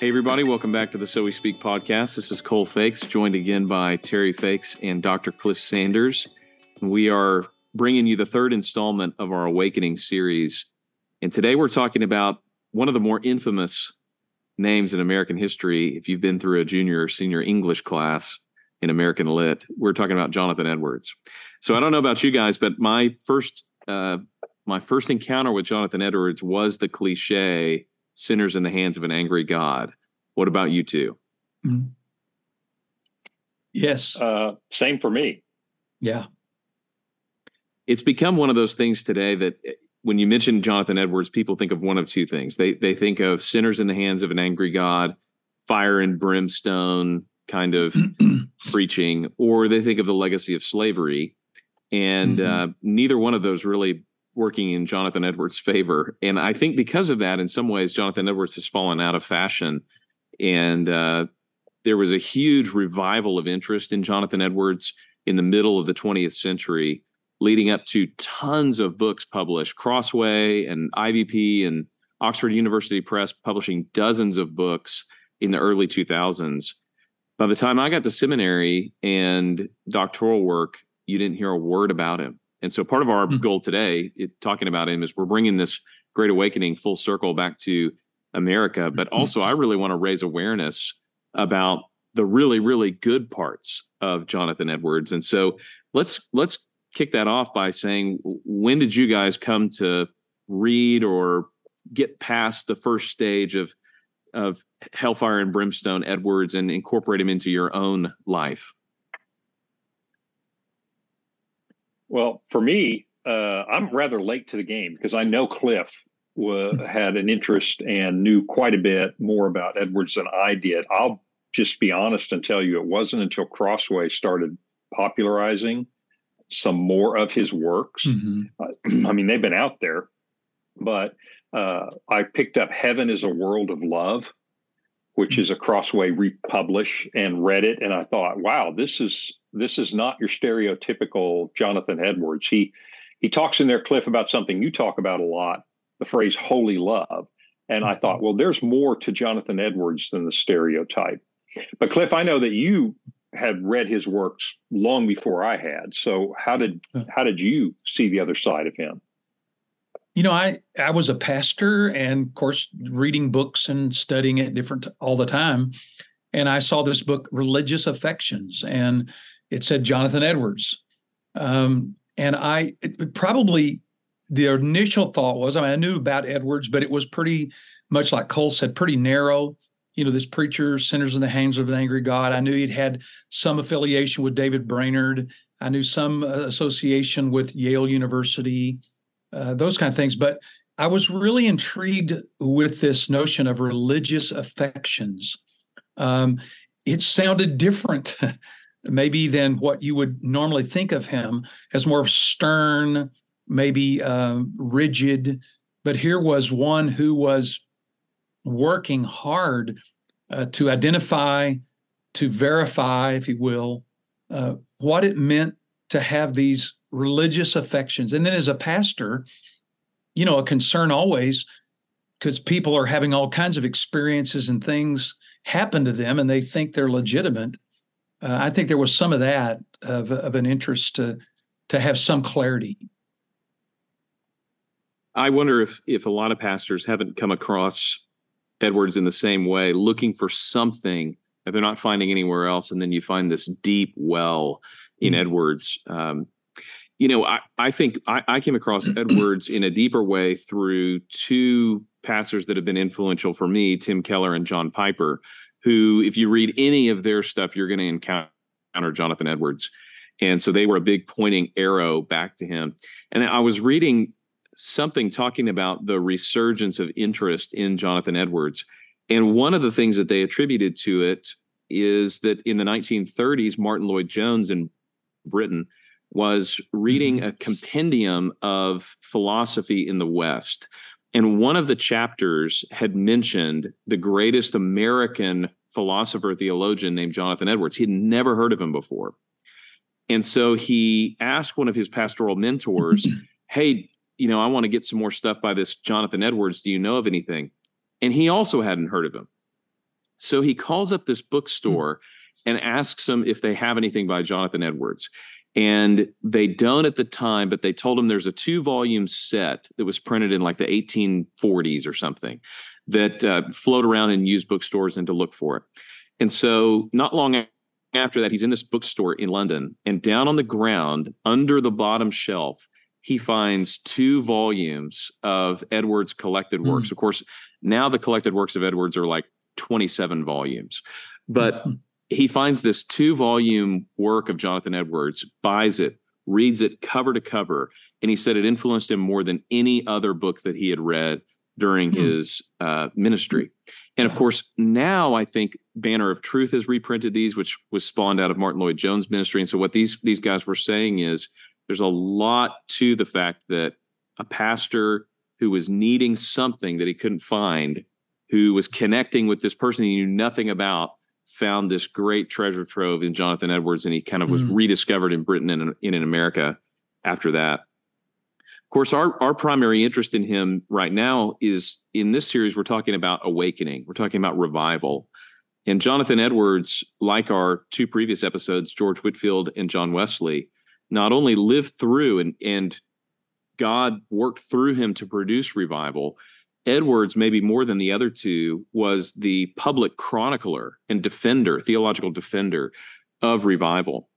Hey, everybody, welcome back to the So We Speak podcast. This is Cole Feix, joined again by Terry Feix and Dr. Cliff Sanders. We are bringing you the third installment of our Awakening series. And today we're talking about one of the more infamous names in American history. If you've been through a junior or senior English class in American Lit, we're talking about Jonathan Edwards. So I don't know about you guys, but my first uh, my first encounter with Jonathan Edwards was the cliche sinners in the hands of an angry God. What about you 2 mm-hmm. Yes. Uh, same for me. Yeah. It's become one of those things today that eh, when you mention Jonathan Edwards, people think of one of two things. They they think of sinners in the hands of an angry God, fire and brimstone kind of preaching, or they think of the legacy of slavery. And mm-hmm. uh, neither one of those really working in Jonathan Edwards' favor. And I think because of that, in some ways, Jonathan Edwards has fallen out of fashion. And uh, there was a huge revival of interest in Jonathan Edwards in the middle of the 20th century, leading up to tons of books published. Crossway and IVP and Oxford University Press publishing dozens of books in the early 2000s. By the time I got to seminary and doctoral work, you didn't hear a word about him. And so part of our mm-hmm. goal today, it, talking about him, is we're bringing this great awakening full circle back to America. But hmm. also, I really want to raise awareness about the really, really good parts of Jonathan Edwards. And so let's let's kick that off by saying, when did you guys come to read or get past the first stage of of Hellfire and Brimstone Edwards and incorporate him into your own life? Well, for me, uh, I'm rather late to the game because I know Cliff w- had an interest and knew quite a bit more about Edwards than I did. I'll just be honest and tell you it wasn't until Crossway started popularizing some more of his works. Mm-hmm. Uh, I mean, they've been out there, but uh, I picked up Heaven is a World of Love, which mm-hmm. is a Crossway republish, and read it, and I thought, wow, this is this is not your stereotypical Jonathan Edwards. He he talks in there, Cliff, about something you talk about a lot, the phrase holy love. And I thought, well, there's more to Jonathan Edwards than the stereotype. But Cliff, I know that you had read his works long before I had. So how did how did you see the other side of him? You know, I I was a pastor and of course reading books and studying it different all the time. And I saw this book, Religious Affections, and it said Jonathan Edwards. Um, and I probably the initial thought was, I mean, I knew about Edwards, but it was pretty much like Cole said, pretty narrow. You know, this preacher, sinners in the hands of an angry God. I knew he'd had some affiliation with David Brainerd. I knew some uh, association with Yale University, uh, those kind of things. But I was really intrigued with this notion of religious affections. Um, it sounded different maybe than what you would normally think of him as more stern, maybe uh, rigid. But here was one who was working hard uh, to identify, to verify, if you will, uh, what it meant to have these religious affections. And then as a pastor, you know, a concern always because people are having all kinds of experiences and things happen to them and they think they're legitimate uh, I think there was some of that of, of an interest to to have some clarity. I wonder if if a lot of pastors haven't come across Edwards in the same way, looking for something that they're not finding anywhere else, and then you find this deep well in mm-hmm. Edwards. Um, you know, I, I think I, I came across Edwards in a deeper way through two pastors that have been influential for me, Tim Keller and John Piper, who, if you read any of their stuff, you're going to encounter Jonathan Edwards. And so they were a big pointing arrow back to him. And I was reading something talking about the resurgence of interest in Jonathan Edwards. And one of the things that they attributed to it is that in the 1930s, Martyn Lloyd-Jones in Britain was reading mm-hmm. a compendium of philosophy in the West. And one of the chapters had mentioned the greatest American philosopher theologian named Jonathan Edwards. He had never heard of him before. And so he asked one of his pastoral mentors, Hey, you know, I want to get some more stuff by this Jonathan Edwards. Do you know of anything? And he also hadn't heard of him. So he calls up this bookstore and asks them if they have anything by Jonathan Edwards. And they don't at the time, but they told him there's a two volume set that was printed in like the 1840s or something that uh, float around in used bookstores and to look for it. And so, not long after that, he's in this bookstore in London, and down on the ground under the bottom shelf, he finds two volumes of Edwards' collected works. Mm. Of course, now the collected works of Edwards are like 27 volumes, but mm he finds this two volume work of Jonathan Edwards, buys it, reads it cover to cover, and he said it influenced him more than any other book that he had read during hmm. his uh, ministry. And of course, now I think Banner of Truth has reprinted these, which was spawned out of Martyn Lloyd-Jones' ministry. And so what these these guys were saying is there's a lot to the fact that a pastor who was needing something that he couldn't find, who was connecting with this person he knew nothing about, found this great treasure trove in Jonathan Edwards, and he kind of was mm. rediscovered in Britain and in, in America after that. Of course, our, our primary interest in him right now is in this series, we're talking about awakening, we're talking about revival. And Jonathan Edwards, like our two previous episodes, George Whitefield and John Wesley, not only lived through and, and God worked through him to produce revival, Edwards, maybe more than the other two, was the public chronicler and defender, theological defender of revival.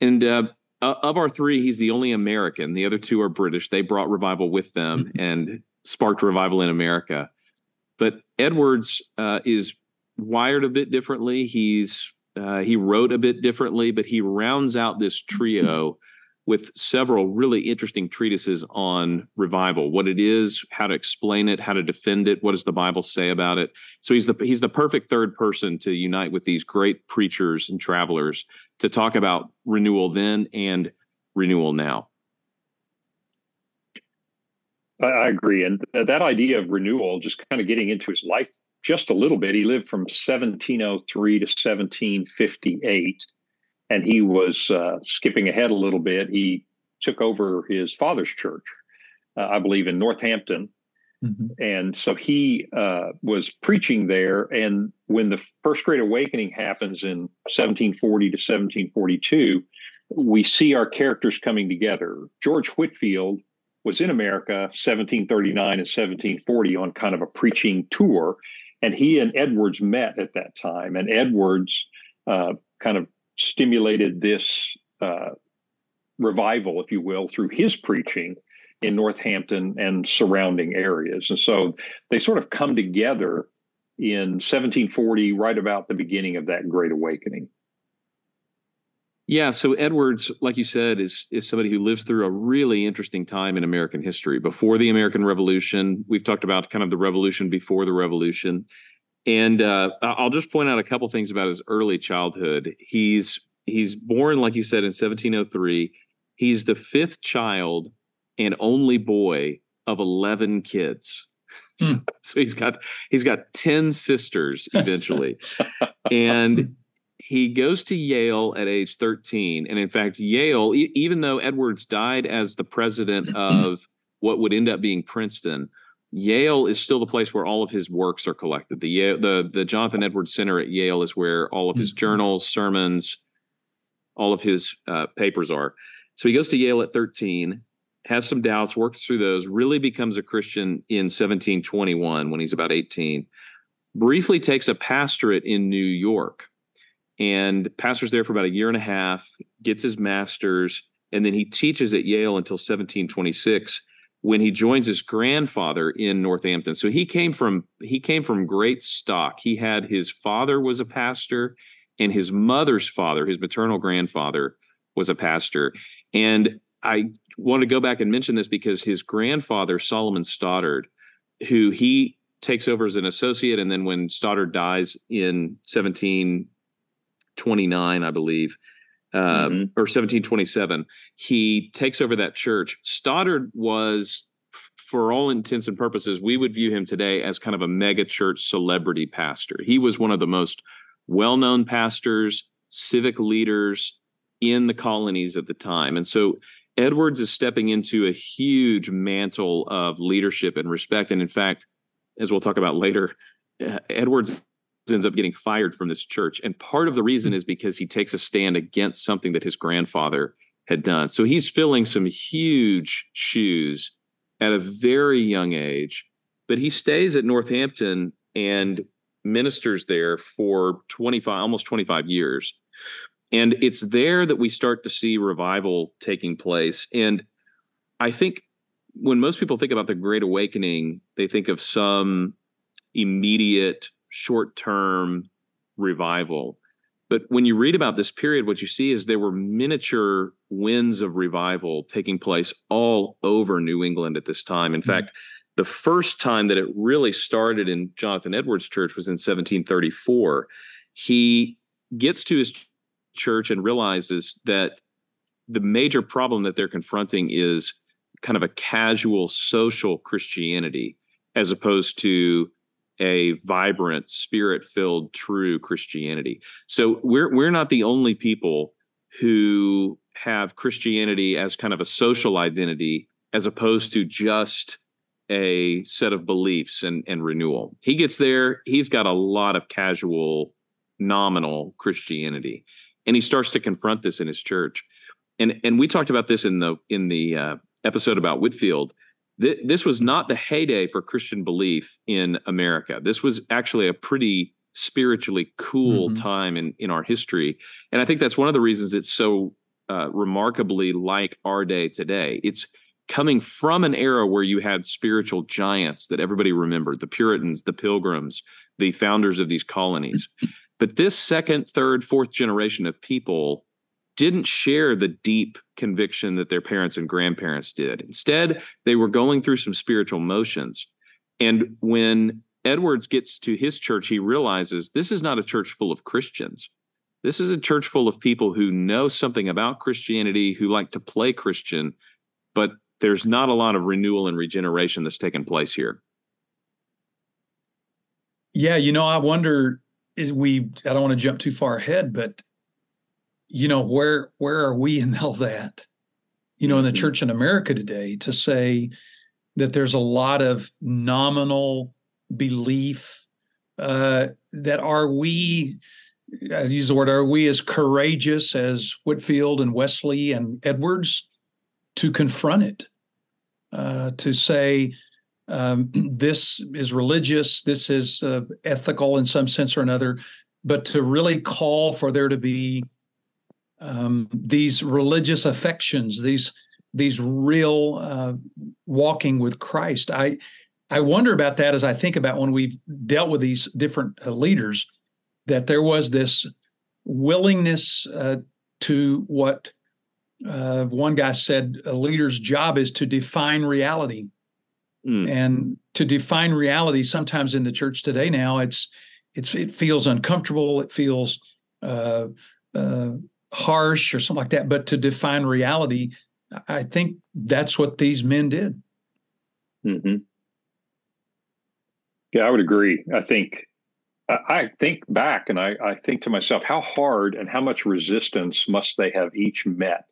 And uh, of our three, he's the only American. The other two are British. They brought revival with them and sparked revival in America. But Edwards uh, is wired a bit differently. He's uh, he wrote a bit differently, but he rounds out this trio with several really interesting treatises on revival, what it is, how to explain it, how to defend it, what does the Bible say about it. So he's the he's the perfect third person to unite with these great preachers and travelers to talk about renewal then and renewal now. I agree, and that idea of renewal, just kind of getting into his life just a little bit. He lived from 1703 to 1758 and he was uh, skipping ahead a little bit. He took over his father's church, uh, I believe, in Northampton. Mm-hmm. And so he uh, was preaching there. And when the First Great Awakening happens in 1740 to 1742, we see our characters coming together. George Whitefield was in America 1739 and 1740 on kind of a preaching tour. And he and Edwards met at that time. And Edwards uh, kind of stimulated this uh, revival, if you will, through his preaching in Northampton and surrounding areas. And so they sort of come together in 1740, right about the beginning of that Great Awakening. Yeah, so Edwards, like you said, is is somebody who lives through a really interesting time in American history. Before the American Revolution, we've talked about kind of the revolution before the revolution. And uh, I'll just point out a couple things about his early childhood. He's he's born, like you said, in 1703. He's the fifth child and only boy of 11 kids. So, mm. so he's got he's got 10 sisters eventually. and he goes to Yale at age 13. And in fact, Yale, e- even though Edwards died as the president of what would end up being Princeton, Yale is still the place where all of his works are collected. The Yale, the the Jonathan Edwards Center at Yale is where all of his mm-hmm. journals, sermons, all of his uh, papers are. So he goes to Yale at 13, has some doubts, works through those, really becomes a Christian in 1721 when he's about 18. Briefly takes a pastorate in New York and pastors there for about a year and a half, gets his master's, and then he teaches at Yale until 1726 when he joins his grandfather in Northampton. So he came from he came from great stock. He had his father was a pastor and his mother's father, his maternal grandfather was a pastor. And I want to go back and mention this because his grandfather Solomon Stoddard who he takes over as an associate and then when Stoddard dies in 1729 I believe um, mm-hmm. or 1727. He takes over that church. Stoddard was, for all intents and purposes, we would view him today as kind of a mega church celebrity pastor. He was one of the most well known pastors, civic leaders in the colonies at the time. And so Edwards is stepping into a huge mantle of leadership and respect. And in fact, as we'll talk about later, uh, Edwards ends up getting fired from this church. And part of the reason hmm. is because he takes a stand against something that his grandfather had done. So he's filling some huge shoes at a very young age, but he stays at Northampton and ministers there for 25 almost 25 years. And it's there that we start to see revival taking place. And I think when most people think about the Great Awakening, they think of some immediate short term revival. But when you read about this period, what you see is there were miniature winds of revival taking place all over New England at this time. In mm-hmm. fact, the first time that it really started in Jonathan Edwards' church was in 1734. He gets to his church and realizes that the major problem that they're confronting is kind of a casual social Christianity as opposed to a vibrant, spirit-filled, true Christianity. So we're we're not the only people who have Christianity as kind of a social identity as opposed to just a set of beliefs and, and renewal. He gets there, he's got a lot of casual, nominal Christianity. And he starts to confront this in his church. And and we talked about this in the in the uh, episode about Whitefield th- this was not the heyday for Christian belief in America. This was actually a pretty spiritually cool mm-hmm. time in in our history, and I think that's one of the reasons it's so uh, remarkably like our day today. It's coming from an era where you had spiritual giants that everybody remembered the Puritans, the Pilgrims, the founders of these colonies. But this second, third, fourth generation of people didn't share the deep conviction that their parents and grandparents did. Instead, they were going through some spiritual motions. And when Edwards gets to his church, he realizes this is not a church full of Christians. This is a church full of people who know something about Christianity, who like to play Christian, but there's not a lot of renewal and regeneration that's taken place here. Yeah, you know, I wonder is we I don't want to jump too far ahead, but you know where where are we in all that you know in the mm-hmm. church in america today to say that there's a lot of nominal belief uh, that are we I use the word are we as courageous as Whitefield and Wesley and Edwards to confront it uh, to say um, this is religious this is uh, ethical in some sense or another but to really call for there to be um, these religious affections, these these real uh, walking with Christ. I I wonder about that as I think about when we've dealt with these different uh, leaders, that there was this willingness uh, to what uh, one guy said: a leader's job is to define reality. Mm. And to define reality, sometimes in the church today now, it's it's it feels uncomfortable. It feels uh, uh, harsh or something like that, but to define reality, I think that's what these men did. Mm-hmm. Yeah, I would agree. I think I think back and I, I think to myself, how hard and how much resistance must they have each met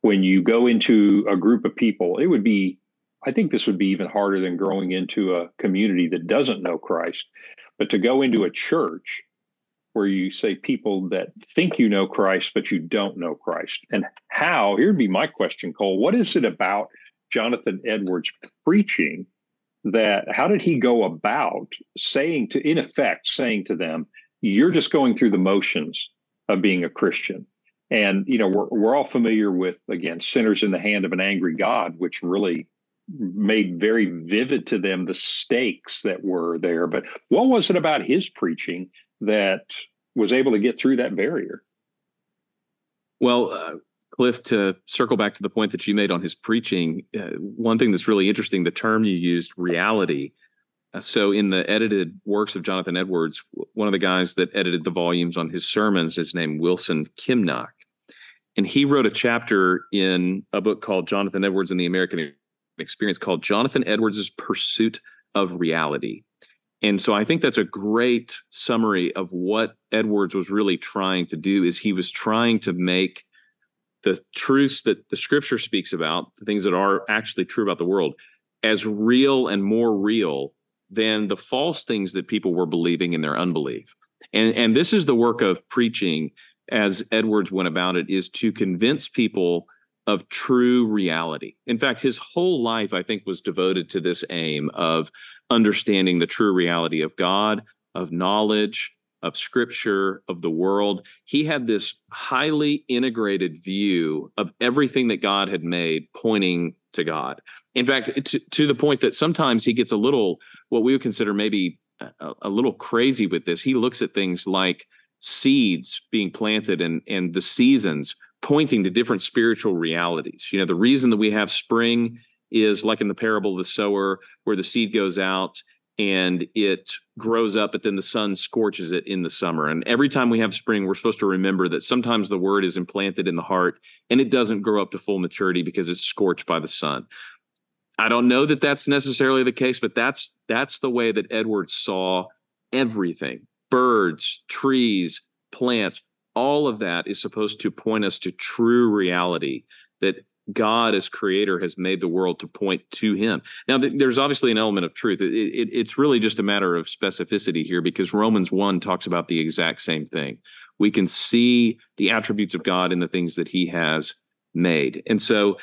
when you go into a group of people? It would be, I think this would be even harder than growing into a community that doesn't know Christ. But to go into a church where you say people that think you know Christ, but you don't know Christ. And how, here'd be my question, Cole. What is it about Jonathan Edwards preaching that, how did he go about saying to, in effect, saying to them, you're just going through the motions of being a Christian? And, you know, we're, we're all familiar with, again, sinners in the hand of an angry God, which really made very vivid to them the stakes that were there. But what was it about his preaching that was able to get through that barrier. Well, uh, Cliff, to circle back to the point that you made on his preaching, uh, one thing that's really interesting, the term you used, reality. Uh, so, in the edited works of Jonathan Edwards, one of the guys that edited the volumes on his sermons is named Wilson Kimnach. And he wrote a chapter in a book called Jonathan Edwards and the American Experience called Jonathan Edwards' Pursuit of Reality. And so I think that's a great summary of what Edwards was really trying to do is he was trying to make the truths that the scripture speaks about, the things that are actually true about the world, as real and more real than the false things that people were believing in their unbelief. And and this is the work of preaching as Edwards went about it is to convince people of true reality. In fact, his whole life I think was devoted to this aim of understanding the true reality of God, of knowledge, of scripture, of the world. He had this highly integrated view of everything that God had made pointing to God. In fact, to, to the point that sometimes he gets a little, what we would consider maybe a, a little crazy with this. He looks at things like seeds being planted and, and the seasons pointing to different spiritual realities. You know, the reason that we have spring is like in the parable of the sower, where the seed goes out and it grows up, but then the sun scorches it in the summer. And every time we have spring, we're supposed to remember that sometimes the word is implanted in the heart and it doesn't grow up to full maturity because it's scorched by the sun. I don't know that that's necessarily the case, but that's that's the way that Edwards saw everything: birds, trees, plants. All of that is supposed to point us to true reality that God as creator has made the world to point to him. Now, th- there's obviously an element of truth. It, it, it's really just a matter of specificity here because Romans 1 talks about the exact same thing. We can see the attributes of God in the things that he has made. And so,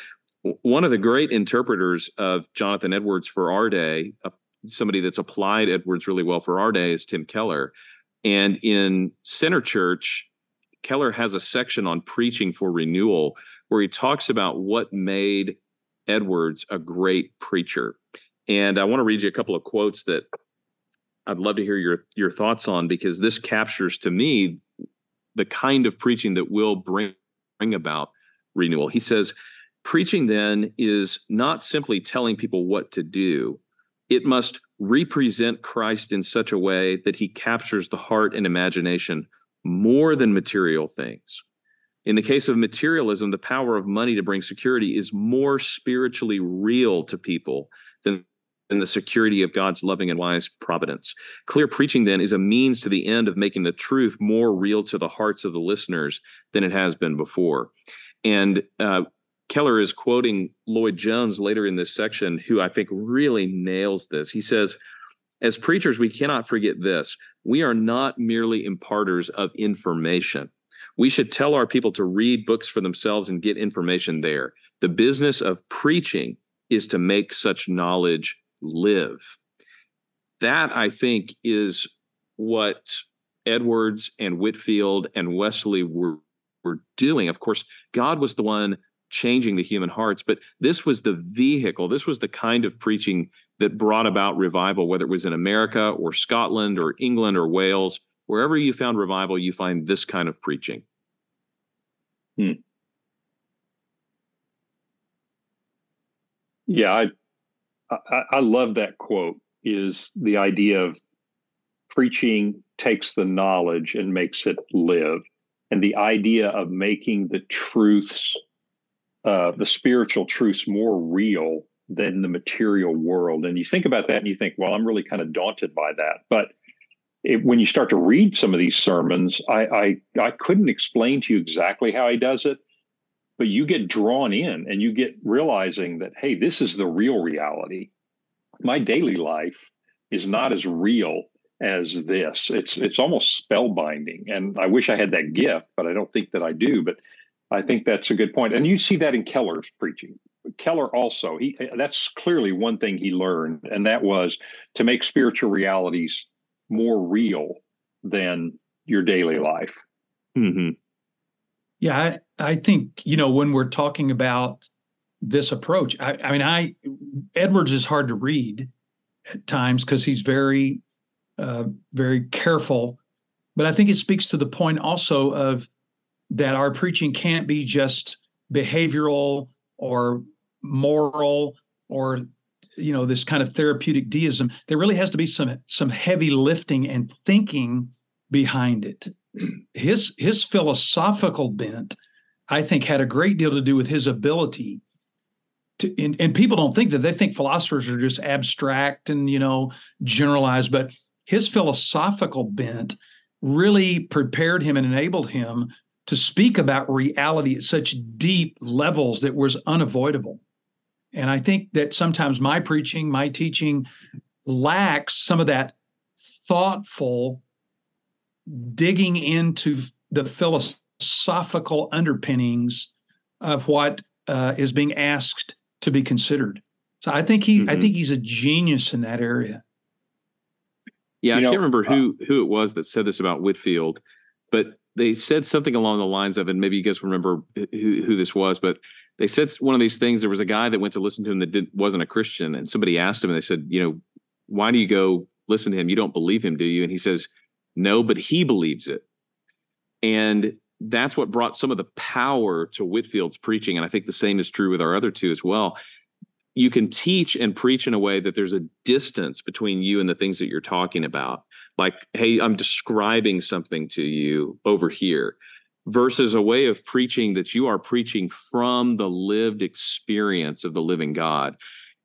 one of the great interpreters of Jonathan Edwards for our day, uh, somebody that's applied Edwards really well for our day, is Tim Keller. And in Center Church, Keller has a section on preaching for renewal where he talks about what made Edwards a great preacher. And I want to read you a couple of quotes that I'd love to hear your your thoughts on because this captures to me the kind of preaching that will bring bring about renewal. He says, preaching then is not simply telling people what to do. It must represent Christ in such a way that he captures the heart and imagination more than material things. In the case of materialism, the power of money to bring security is more spiritually real to people than, than the security of God's loving and wise providence. Clear preaching, then, is a means to the end of making the truth more real to the hearts of the listeners than it has been before. And uh, Keller is quoting Lloyd Jones later in this section, who I think really nails this. He says, As preachers, we cannot forget this. We are not merely imparters of information we should tell our people to read books for themselves and get information there. The business of preaching is to make such knowledge live. That, I think, is what Edwards and Whitefield and Wesley were, were doing. Of course, God was the one changing the human hearts, but this was the vehicle, this was the kind of preaching that brought about revival, whether it was in America or Scotland or England or Wales wherever you found revival, you find this kind of preaching. Hmm. Yeah, I, I I love that quote. Is the idea of preaching takes the knowledge and makes it live, and the idea of making the truths, uh, the spiritual truths, more real than the material world. And you think about that, and you think, well, I'm really kind of daunted by that, but it, when you start to read some of these sermons, I, I I couldn't explain to you exactly how he does it, but you get drawn in and you get realizing that hey, this is the real reality. My daily life is not as real as this. It's it's almost spellbinding, and I wish I had that gift, but I don't think that I do. But I think that's a good point, and you see that in Keller's preaching. Keller also he that's clearly one thing he learned, and that was to make spiritual realities more real than your daily life. Mm-hmm. Yeah, I, I think, you know, when we're talking about this approach, I, I mean, I, Edwards is hard to read at times because he's very, uh, very careful. But I think it speaks to the point also of that our preaching can't be just behavioral or moral or you know this kind of therapeutic deism there really has to be some some heavy lifting and thinking behind it. His his philosophical bent i think had a great deal to do with his ability to and, and people don't think that they think philosophers are just abstract and you know generalized but his philosophical bent really prepared him and enabled him to speak about reality at such deep levels that was unavoidable and I think that sometimes my preaching, my teaching lacks some of that thoughtful digging into the philosophical underpinnings of what uh, is being asked to be considered. So I think he, mm-hmm. I think he's a genius in that area. Yeah, you I know, can't remember who uh, who it was that said this about Whitefield, but they said something along the lines of, and maybe you guys remember who, who this was, but they said one of these things. There was a guy that went to listen to him that did, wasn't a Christian, and somebody asked him, and they said, you know, why do you go listen to him? You don't believe him, do you? And he says, no, but he believes it. And that's what brought some of the power to Whitefield's preaching. And I think the same is true with our other two as well. You can teach and preach in a way that there's a distance between you and the things that you're talking about. Like, hey, I'm describing something to you over here, versus a way of preaching that you are preaching from the lived experience of the living God.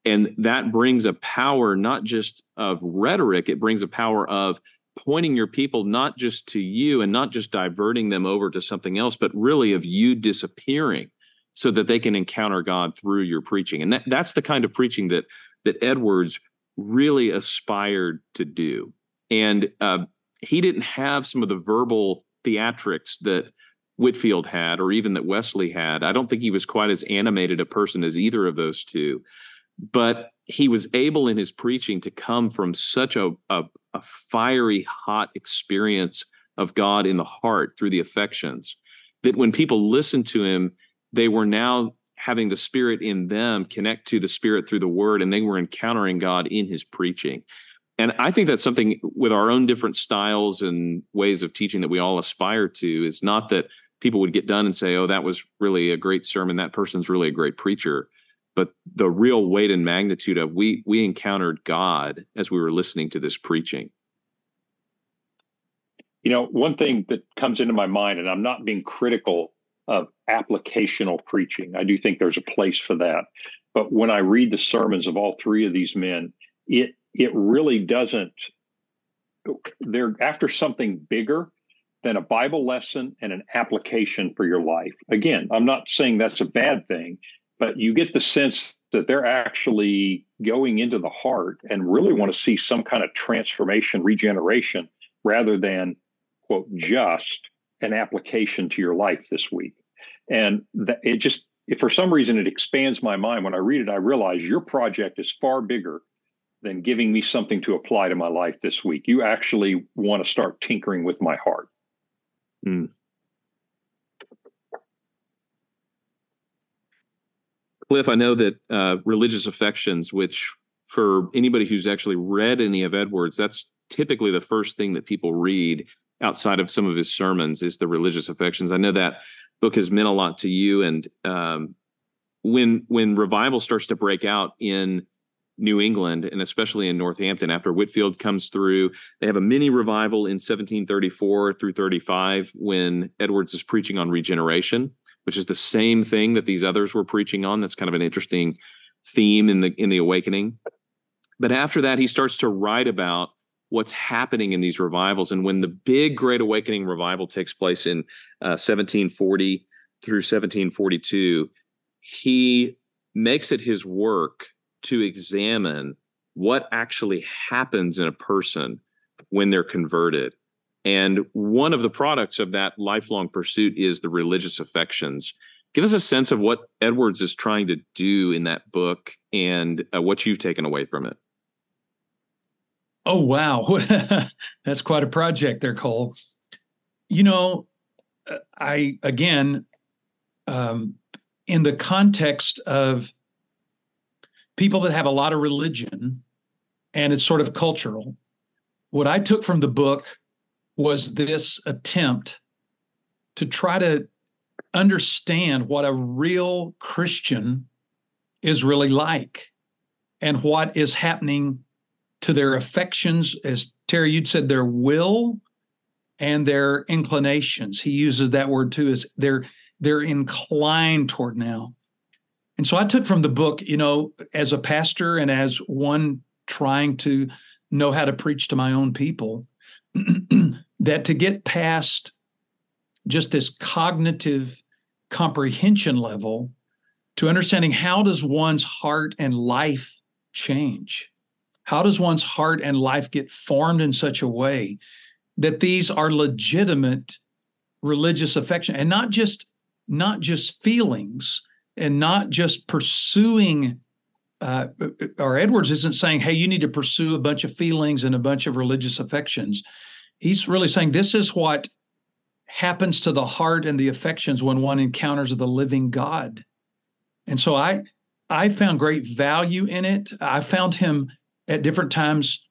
And that brings a power not just of rhetoric, it brings a power of pointing your people not just to you and not just diverting them over to something else, but really of you disappearing so that they can encounter God through your preaching. And that, that's the kind of preaching that that Edwards really aspired to do. And uh, he didn't have some of the verbal theatrics that Whitefield had, or even that Wesley had. I don't think he was quite as animated a person as either of those two. But he was able in his preaching to come from such a, a, a, fiery, hot experience of God in the heart through the affections that when people listened to him, they were now having the Spirit in them connect to the Spirit through the Word, and they were encountering God in his preaching. And I think that's something with our own different styles and ways of teaching that we all aspire to is not that people would get done and say, oh, that was really a great sermon. That person's really a great preacher but the real weight and magnitude of we we encountered God as we were listening to this preaching. You know, one thing that comes into my mind, and I'm not being critical of applicational preaching. I do think there's a place for that. But when I read the sermons of all three of these men, it it really doesn't they're after something bigger than a Bible lesson and an application for your life. Again, I'm not saying that's a bad thing but you get the sense that they're actually going into the heart and really want to see some kind of transformation, regeneration, rather than, quote, just an application to your life this week. And that it just, for some reason it expands my mind when I read it, I realize your project is far bigger than giving me something to apply to my life this week. You actually want to start tinkering with my heart. Mm. Cliff, I know that uh, religious affections, which for anybody who's actually read any of Edwards, that's typically the first thing that people read outside of some of his sermons is the religious affections. I know that book has meant a lot to you, and um, when when revival starts to break out in New England and especially in Northampton after Whitefield comes through. They have a mini revival in 1734 through 35 when Edwards is preaching on regeneration which is the same thing that these others were preaching on. That's kind of an interesting theme in the in the awakening. But after that, he starts to write about what's happening in these revivals. And when the big Great Awakening revival takes place in uh, 1740 through 1742, he makes it his work to examine what actually happens in a person when they're converted and one of the products of that lifelong pursuit is the religious affections. Give us a sense of what Edwards is trying to do in that book and uh, what you've taken away from it. Oh, wow. That's quite a project there, Cole. You know, uh, I, again, um, in the context of people that have a lot of religion and it's sort of cultural, what I took from the book was this attempt to try to understand what a real Christian is really like and what is happening to their affections, as Terry, you'd said, their will and their inclinations. He uses that word too, is they're they're inclined toward now. And so I took from the book, you know, as a pastor and as one trying to know how to preach to my own people, that to get past just this cognitive comprehension level to understanding how does one's heart and life change? How does one's heart and life get formed in such a way that these are legitimate religious affection and not just not just feelings and not just pursuing uh, or Edwards isn't saying, hey, you need to pursue a bunch of feelings and a bunch of religious affections. He's really saying this is what happens to the heart and the affections when one encounters the living God. And so I I found great value in it. I found him at different times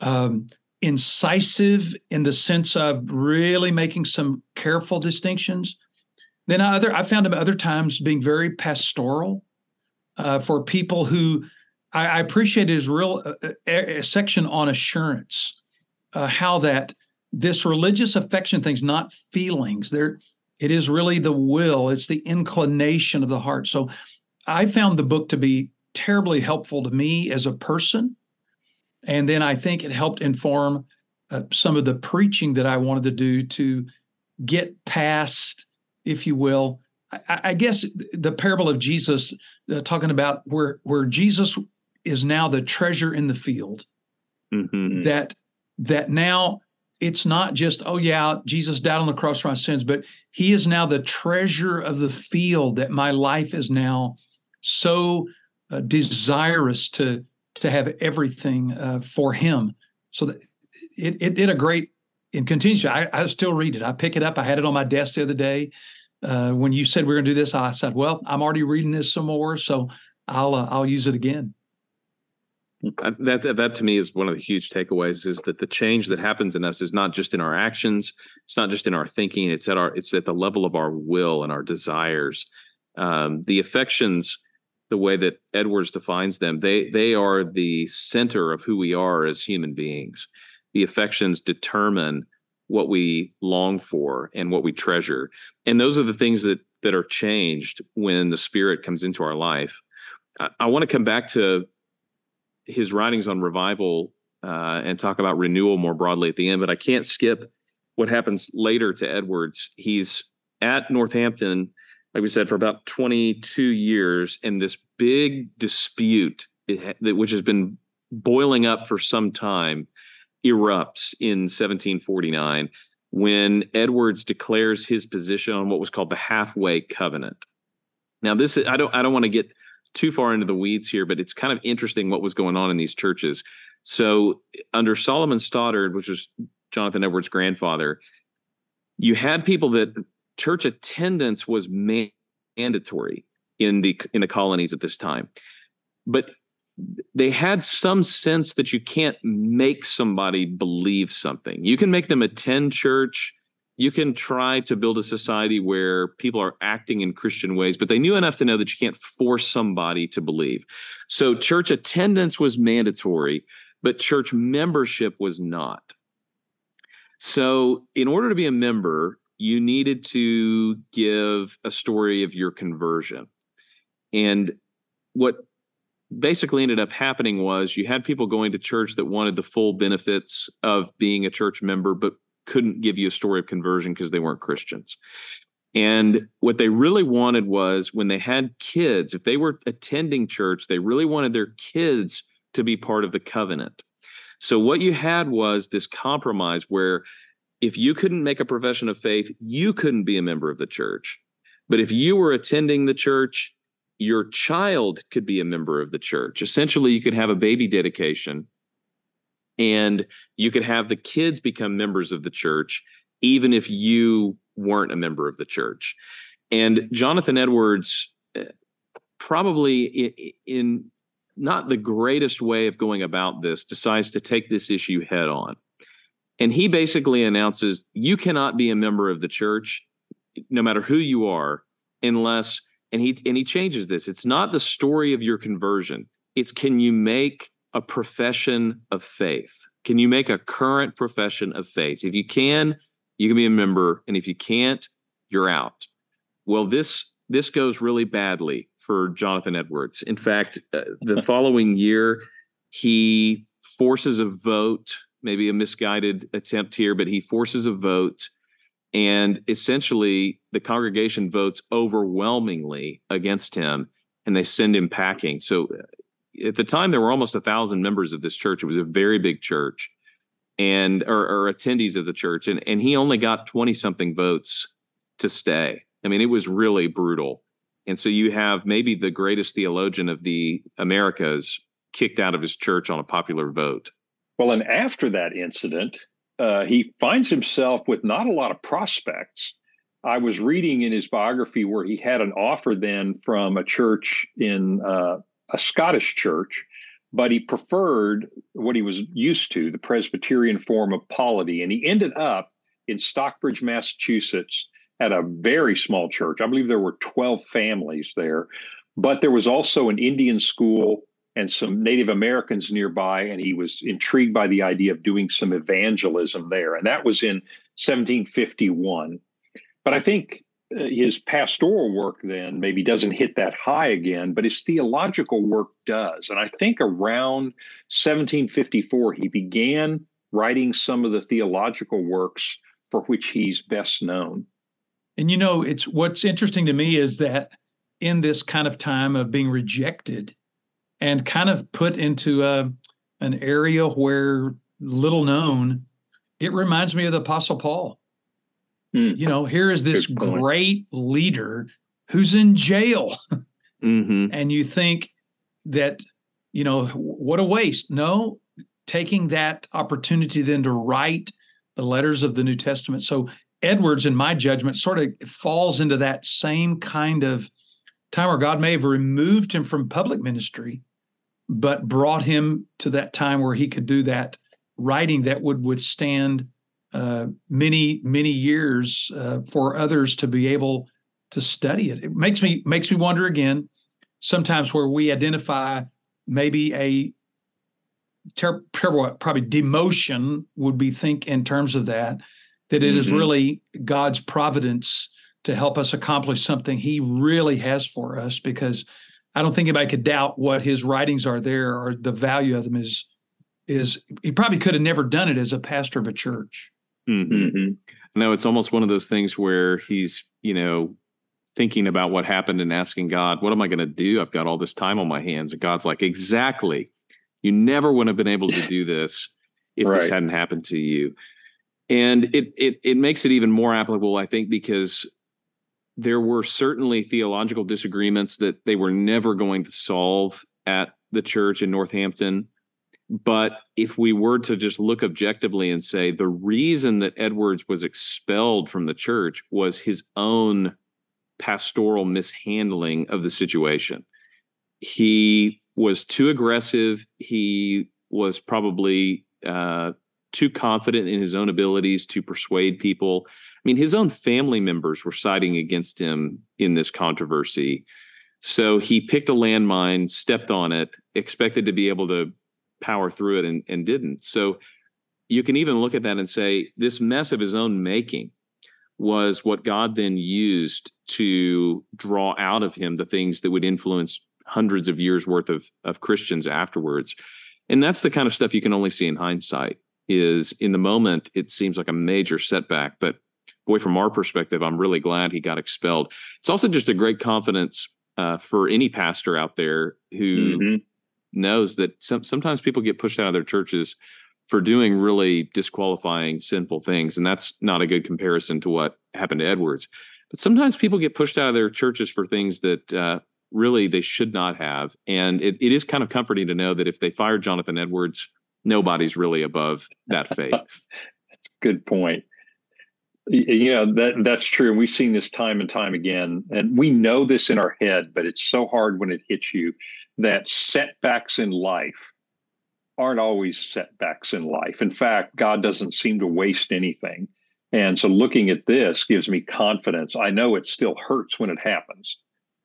um, incisive in the sense of really making some careful distinctions. Then other I found him other times being very pastoral uh, for people who I, I appreciate his real uh, uh section on assurance, uh, how that this religious affection thing's not feelings. There, it is really the will. It's the inclination of the heart. So, I found the book to be terribly helpful to me as a person, and then I think it helped inform uh, some of the preaching that I wanted to do to get past, if you will, I, I guess the parable of Jesus, uh, talking about where where Jesus is now the treasure in the field. Mm-hmm. That that now it's not just oh yeah Jesus died on the cross for my sins, but He is now the treasure of the field. That my life is now so uh, desirous to to have everything uh, for Him. So that it, it did a great and continues. I, I still read it. I pick it up. I had it on my desk the other day uh, when you said we are going to do this, I said, "Well, I'm already reading this some more, so I'll uh, I'll use it again." That that to me is one of the huge takeaways: is that the change that happens in us is not just in our actions, it's not just in our thinking, it's at our it's at the level of our will and our desires. Um, the affections, the way that Edwards defines them, they they are the center of who we are as human beings. The affections determine what we long for and what we treasure. And those are the things that that are changed when the spirit comes into our life. I, I want to come back to his writings on revival uh, and talk about renewal more broadly at the end but i can't skip what happens later to edwards. He's at northampton like we said for about 22 years in this big dispute which has been boiling up for some time erupts in 1749 when Edwards declares his position on what was called the halfway covenant. Now, this is, I don't I don't want to get too far into the weeds here, but it's kind of interesting what was going on in these churches. So, under Solomon Stoddard, which was Jonathan Edwards' grandfather, you had people that church attendance was mandatory in the in the colonies at this time. But they had some sense that you can't make somebody believe something. You can make them attend church. You can try to build a society where people are acting in Christian ways, but they knew enough to know that you can't force somebody to believe. So church attendance was mandatory, but church membership was not. So, in order to be a member, you needed to give a story of your conversion. And what basically ended up happening was you had people going to church that wanted the full benefits of being a church member, but couldn't give you a story of conversion because they weren't Christians. And what they really wanted was when they had kids, if they were attending church, they really wanted their kids to be part of the covenant. So what you had was this compromise where if you couldn't make a profession of faith, you couldn't be a member of the church. But if you were attending the church, your child could be a member of the church. Essentially, you could have a baby dedication and you could have the kids become members of the church, even if you weren't a member of the church. And Jonathan Edwards, eh, probably in not the greatest way of going about this, decides to take this issue head on. And he basically announces you cannot be a member of the church, no matter who you are, unless and he and he changes this. It's not the story of your conversion. It's can you make a profession of faith? Can you make a current profession of faith? If you can you can be a member and if you can't you're out. Well this this goes really badly for jonathan edwards. In fact uh, the following year he forces a vote maybe a misguided attempt here but he forces a vote and essentially, the congregation votes overwhelmingly against him and they send him packing. So uh, at the time there were almost a thousand members of this church. It was a very big church, and or, or attendees of the church, and and he only got twenty something votes to stay. I mean, it was really brutal. And so you have maybe the greatest theologian of the Americas kicked out of his church on a popular vote. Well, and after that incident, uh, he finds himself with not a lot of prospects. I was reading in his biography where he had an offer then from a church in uh, a Scottish church, but he preferred what he was used to, the Presbyterian form of polity. And he ended up in Stockbridge, Massachusetts, at a very small church. I believe there were 12 families there, but there was also an Indian school and some Native Americans nearby, and he was intrigued by the idea of doing some evangelism there. And that was in 1751. But I think uh, his pastoral work then maybe doesn't hit that high again, but his theological work does. And I think around 1754, he began writing some of the theological works for which he's best known. And you know, it's what's interesting to me is that in this kind of time of being rejected and kind of put into a, an area where little known, it reminds me of the Apostle Paul. Mm. You know, here is this great leader who's in jail. Mm-hmm. and you think that, you know, what a waste. No, taking that opportunity then to write the letters of the New Testament. So Edwards, in my judgment, sort of falls into that same kind of time where God may have removed him from public ministry, but brought him to that time where he could do that writing that would withstand uh, many many years uh, for others to be able to study it. It makes me makes me wonder again. Sometimes where we identify maybe a terrible, probably demotion would be think in terms of that that it mm-hmm. is really God's providence to help us accomplish something He really has for us. Because I don't think anybody could doubt what His writings are there or the value of them is. Is he probably could have never done it as a pastor of a church. Mm-hmm. mm-hmm. No, it's almost one of those things where he's, you know, thinking about what happened and asking God, what am I going to do? I've got all this time on my hands. And God's like, exactly. You never would have been able to do this if right. this hadn't happened to you and it it it makes it even more applicable, I think, because there were certainly theological disagreements that they were never going to solve at the church in Northampton. But if we were to just look objectively and say the reason that Edwards was expelled from the church was his own pastoral mishandling of the situation. He was too aggressive. He was probably uh, too confident in his own abilities to persuade people. I mean, his own family members were siding against him in this controversy. So he picked a landmine, stepped on it, expected to be able to power through it, and, and didn't. So you can even look at that and say this mess of his own making was what God then used to draw out of him the things that would influence hundreds of years worth of, of Christians afterwards. And that's the kind of stuff you can only see in hindsight is in the moment it seems like a major setback but boy from our perspective i'm really glad he got expelled it's also just a great confidence uh, for any pastor out there who mm-hmm. knows that some, sometimes people get pushed out of their churches for doing really disqualifying sinful things and that's not a good comparison to what happened to edwards but sometimes people get pushed out of their churches for things that uh, really they should not have and it, it is kind of comforting to know that if they fired jonathan edwards nobody's really above that fate. that's a good point. You know that that's true. We've seen this time and time again, and we know this in our head, but it's so hard when it hits you that setbacks in life aren't always setbacks in life. In fact, God doesn't seem to waste anything. And so looking at this gives me confidence. I know it still hurts when it happens,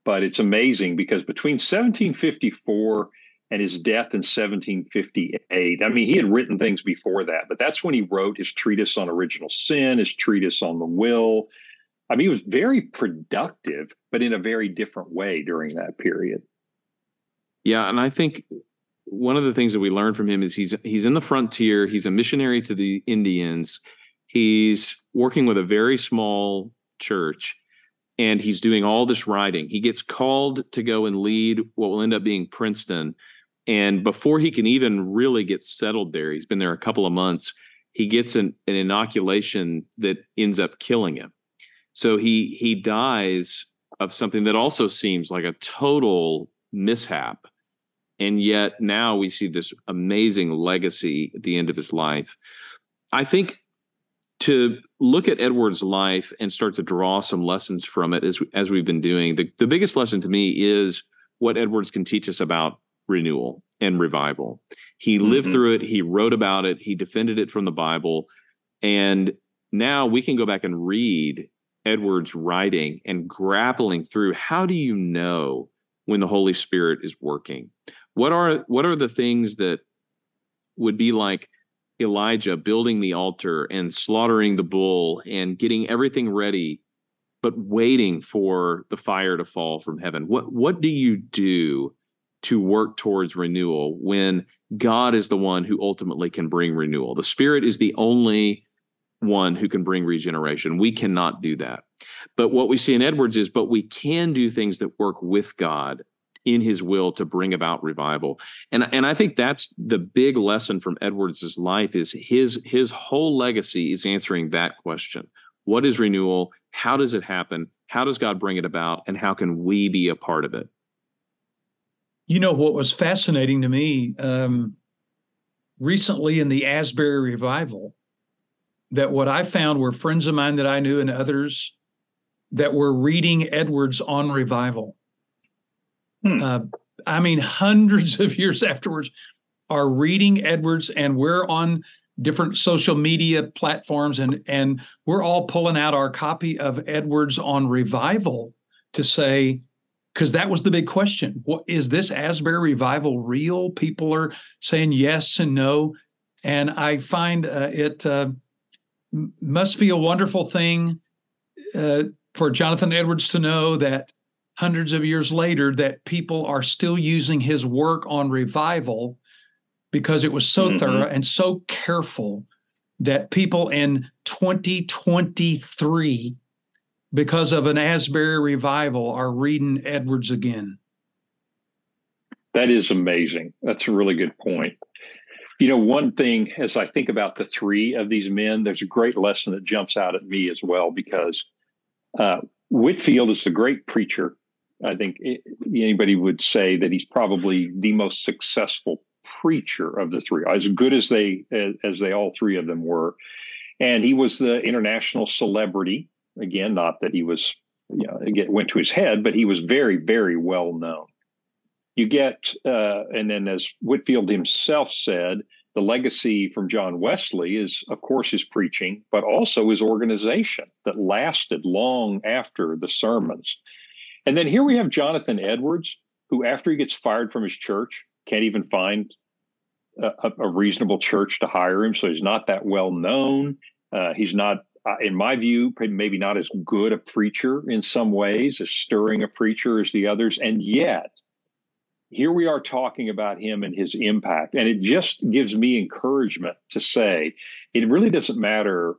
but it's amazing because between 1754 and his death in 1758. I mean, he had written things before that, but that's when he wrote his treatise on original sin, his treatise on the will. I mean, he was very productive, but in a very different way during that period. Yeah, and I think one of the things that we learned from him is he's he's in the frontier, he's a missionary to the Indians. He's working with a very small church and he's doing all this writing. He gets called to go and lead what will end up being Princeton And before he can even really get settled there, he's been there a couple of months. He gets an, an inoculation that ends up killing him. So he he dies of something that also seems like a total mishap. And yet now we see this amazing legacy at the end of his life. I think to look at Edward's life and start to draw some lessons from it as, as we've been doing, the, the biggest lesson to me is what Edwards can teach us about renewal and revival. He mm-hmm. lived through it, he wrote about it, he defended it from the Bible. And now we can go back and read Edwards' writing and grappling through how do you know when the Holy Spirit is working? What are what are the things that would be like Elijah building the altar and slaughtering the bull and getting everything ready, but waiting for the fire to fall from heaven? What what do you do to work towards renewal when God is the one who ultimately can bring renewal? The Spirit is the only one who can bring regeneration. We cannot do that. But what we see in Edwards is, but we can do things that work with God in his will to bring about revival. And, and I think that's the big lesson from Edwards's life is his his whole legacy is answering that question. What is renewal? How does it happen? How does God bring it about? And how can we be a part of it? You know what was fascinating to me um, recently in the Asbury revival, that what I found were friends of mine that I knew and others that were reading Edwards on revival. Hmm. Uh, I mean, hundreds of years afterwards, are reading Edwards, and we're on different social media platforms, and and we're all pulling out our copy of Edwards on revival to say, because that was the big question: what is this Asbury revival real? People are saying yes and no, and I find uh, it. Uh, must be a wonderful thing uh, for Jonathan Edwards to know that hundreds of years later that people are still using his work on revival because it was so mm-hmm. thorough and so careful that people in 2023 because of an Asbury revival are reading Edwards again. That is amazing. That's a really good point. You know, one thing as I think about the three of these men, there's a great lesson that jumps out at me as well because uh, Whitefield is the great preacher. I think anybody would say that he's probably the most successful preacher of the three, as good as they as they all three of them were. And he was the international celebrity. Again, not that he was, you know, it went to his head, but he was very, very well known you get, uh, and then as Whitefield himself said, the legacy from John Wesley is, of course, his preaching, but also his organization that lasted long after the sermons. And then here we have Jonathan Edwards, who, after he gets fired from his church, can't even find a, a reasonable church to hire him. So he's not that well known. Uh, he's not, uh, in my view, maybe not as good a preacher in some ways, as stirring a preacher as the others. And yet, here we are talking about him and his impact. And it just gives me encouragement to say it really doesn't matter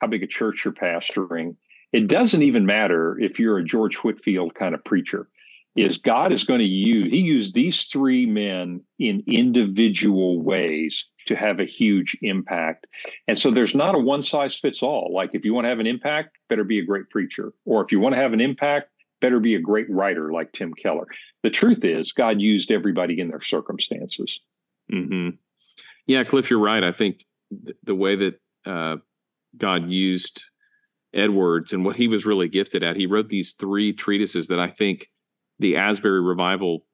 how big a church you're pastoring. It doesn't even matter if you're a George Whitefield kind of preacher. Is God is going to use, he used these three men in individual ways to have a huge impact. And so there's not a one size fits all. Like if you want to have an impact, better be a great preacher. Or if you want to have an impact, better be a great writer like Tim Keller. The truth is, God used everybody in their circumstances. Mm-hmm. Yeah, Cliff, you're right. I think th- the way that uh, God used Edwards and what he was really gifted at, he wrote these three treatises that I think the Asbury revival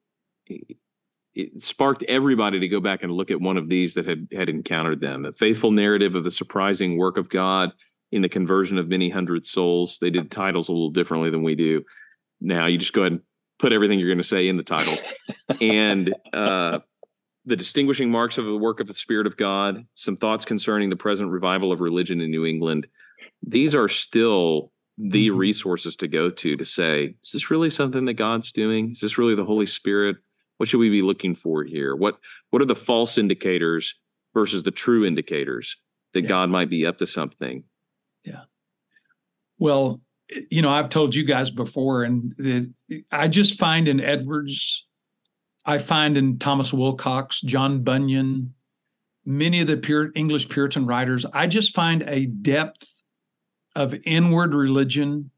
it sparked everybody to go back and look at one of these that had had encountered them. A faithful narrative of the surprising work of God in the conversion of many hundred souls. They did titles a little differently than we do now. You just go ahead and put everything you're going to say in the title. and uh, the distinguishing marks of the work of the Spirit of God, some thoughts concerning the present revival of religion in New England. These are still the mm-hmm. resources to go to to say, is this really something that God's doing? Is this really the Holy Spirit? What should we be looking for here? What what are the false indicators versus the true indicators that yeah. God might be up to something? Yeah. Well, you know, I've told you guys before, and the, I just find in Edwards I find in Thomas Wilcox, John Bunyan, many of the pure English Puritan writers, I just find a depth of inward religion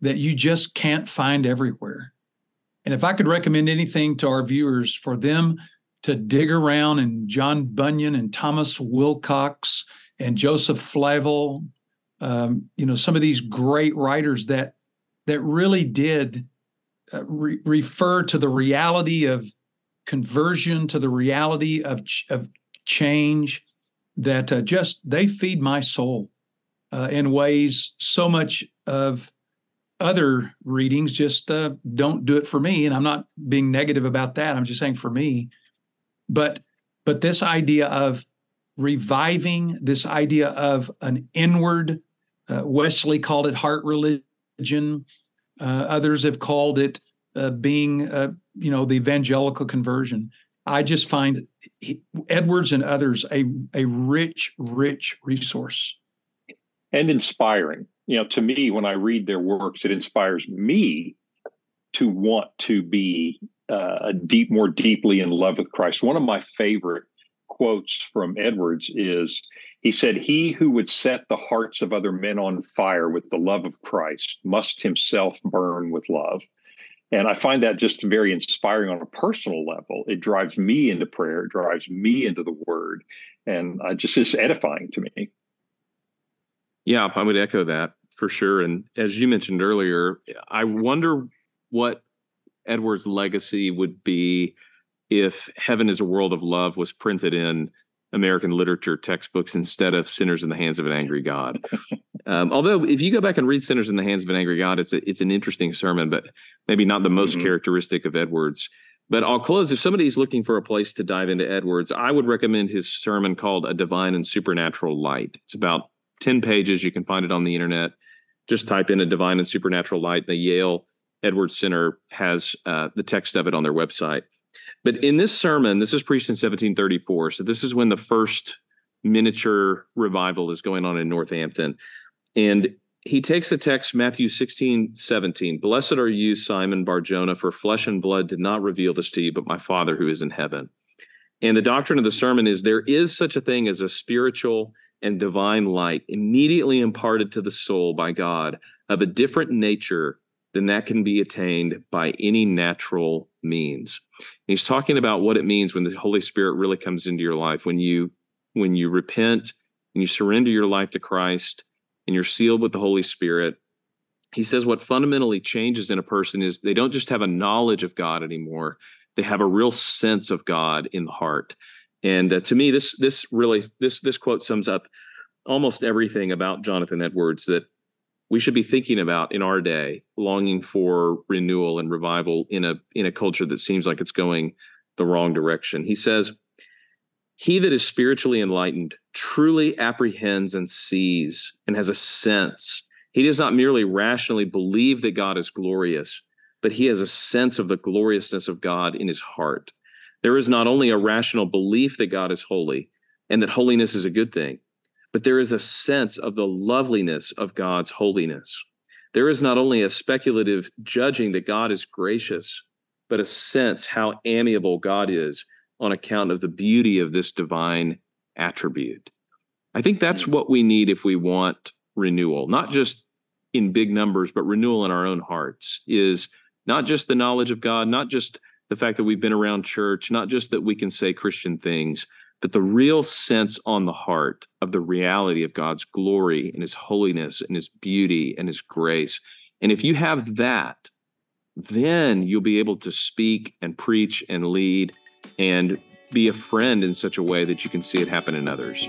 that you just can't find everywhere. And if I could recommend anything to our viewers for them to dig around in John Bunyan and Thomas Wilcox and Joseph Flavel, um, you know, some of these great writers that that really did uh, re- refer to the reality of conversion, to the reality of ch- of change, that uh, just they feed my soul uh, in ways so much of other readings just uh, don't do it for me. And I'm not being negative about that. I'm just saying for me. But but this idea of reviving, this idea of an inward, uh, Wesley called it heart religion. Uh, others have called it uh, being, uh, you know, the evangelical conversion. I just find he, Edwards and others a a rich, rich resource and inspiring. You know, to me, when I read their works, it inspires me to want to be uh, deep, more deeply in love with Christ. One of my favorite quotes from Edwards is he said, He who would set the hearts of other men on fire with the love of Christ must himself burn with love. And I find that just very inspiring on a personal level. It drives me into prayer, it drives me into the word. And I just it's edifying to me. Yeah, I would echo that for sure. And as you mentioned earlier, I wonder what Edward's legacy would be if Heaven is a World of Love was printed in American literature textbooks instead of Sinners in the Hands of an Angry God. Um, although, if you go back and read Sinners in the Hands of an Angry God, it's a, it's an interesting sermon, but maybe not the most mm-hmm. characteristic of Edwards. But I'll close. If somebody's looking for a place to dive into Edwards, I would recommend his sermon called A Divine and Supernatural Light. It's about 10 pages. You can find it on the internet. Just type in A Divine and Supernatural Light. The Yale Edwards Center has uh, the text of it on their website. But in this sermon, this is preached in 1734. So this is when the first miniature revival is going on in Northampton. And he takes the text, Matthew 16, 17. Blessed are you, Simon Barjona, for flesh and blood did not reveal this to you, but my Father who is in heaven. And the doctrine of the sermon is there is such a thing as a spiritual and divine light immediately imparted to the soul by God of a different nature than that can be attained by any natural means. And he's talking about what it means when the Holy Spirit really comes into your life when you when you repent and you surrender your life to Christ and you're sealed with the Holy Spirit. He says what fundamentally changes in a person is they don't just have a knowledge of God anymore, they have a real sense of God in the heart. And uh, to me this this really this this quote sums up almost everything about Jonathan Edwards that we should be thinking about in our day, longing for renewal and revival in a in a culture that seems like it's going the wrong direction. He says, "He that is spiritually enlightened truly apprehends and sees and has a sense. He does not merely rationally believe that God is glorious, but he has a sense of the gloriousness of God in his heart. There is not only a rational belief that God is holy and that holiness is a good thing." but there is a sense of the loveliness of God's holiness. There is not only a speculative judging that God is gracious, but a sense how amiable God is on account of the beauty of this divine attribute. I think that's hmm. what we need if we want renewal, not just in big numbers, but renewal in our own hearts is not just the knowledge of God, not just the fact that we've been around church, not just that we can say Christian things, but the real sense on the heart of the reality of God's glory and his holiness and his beauty and his grace. And if you have that, then you'll be able to speak and preach and lead and be a friend in such a way that you can see it happen in others.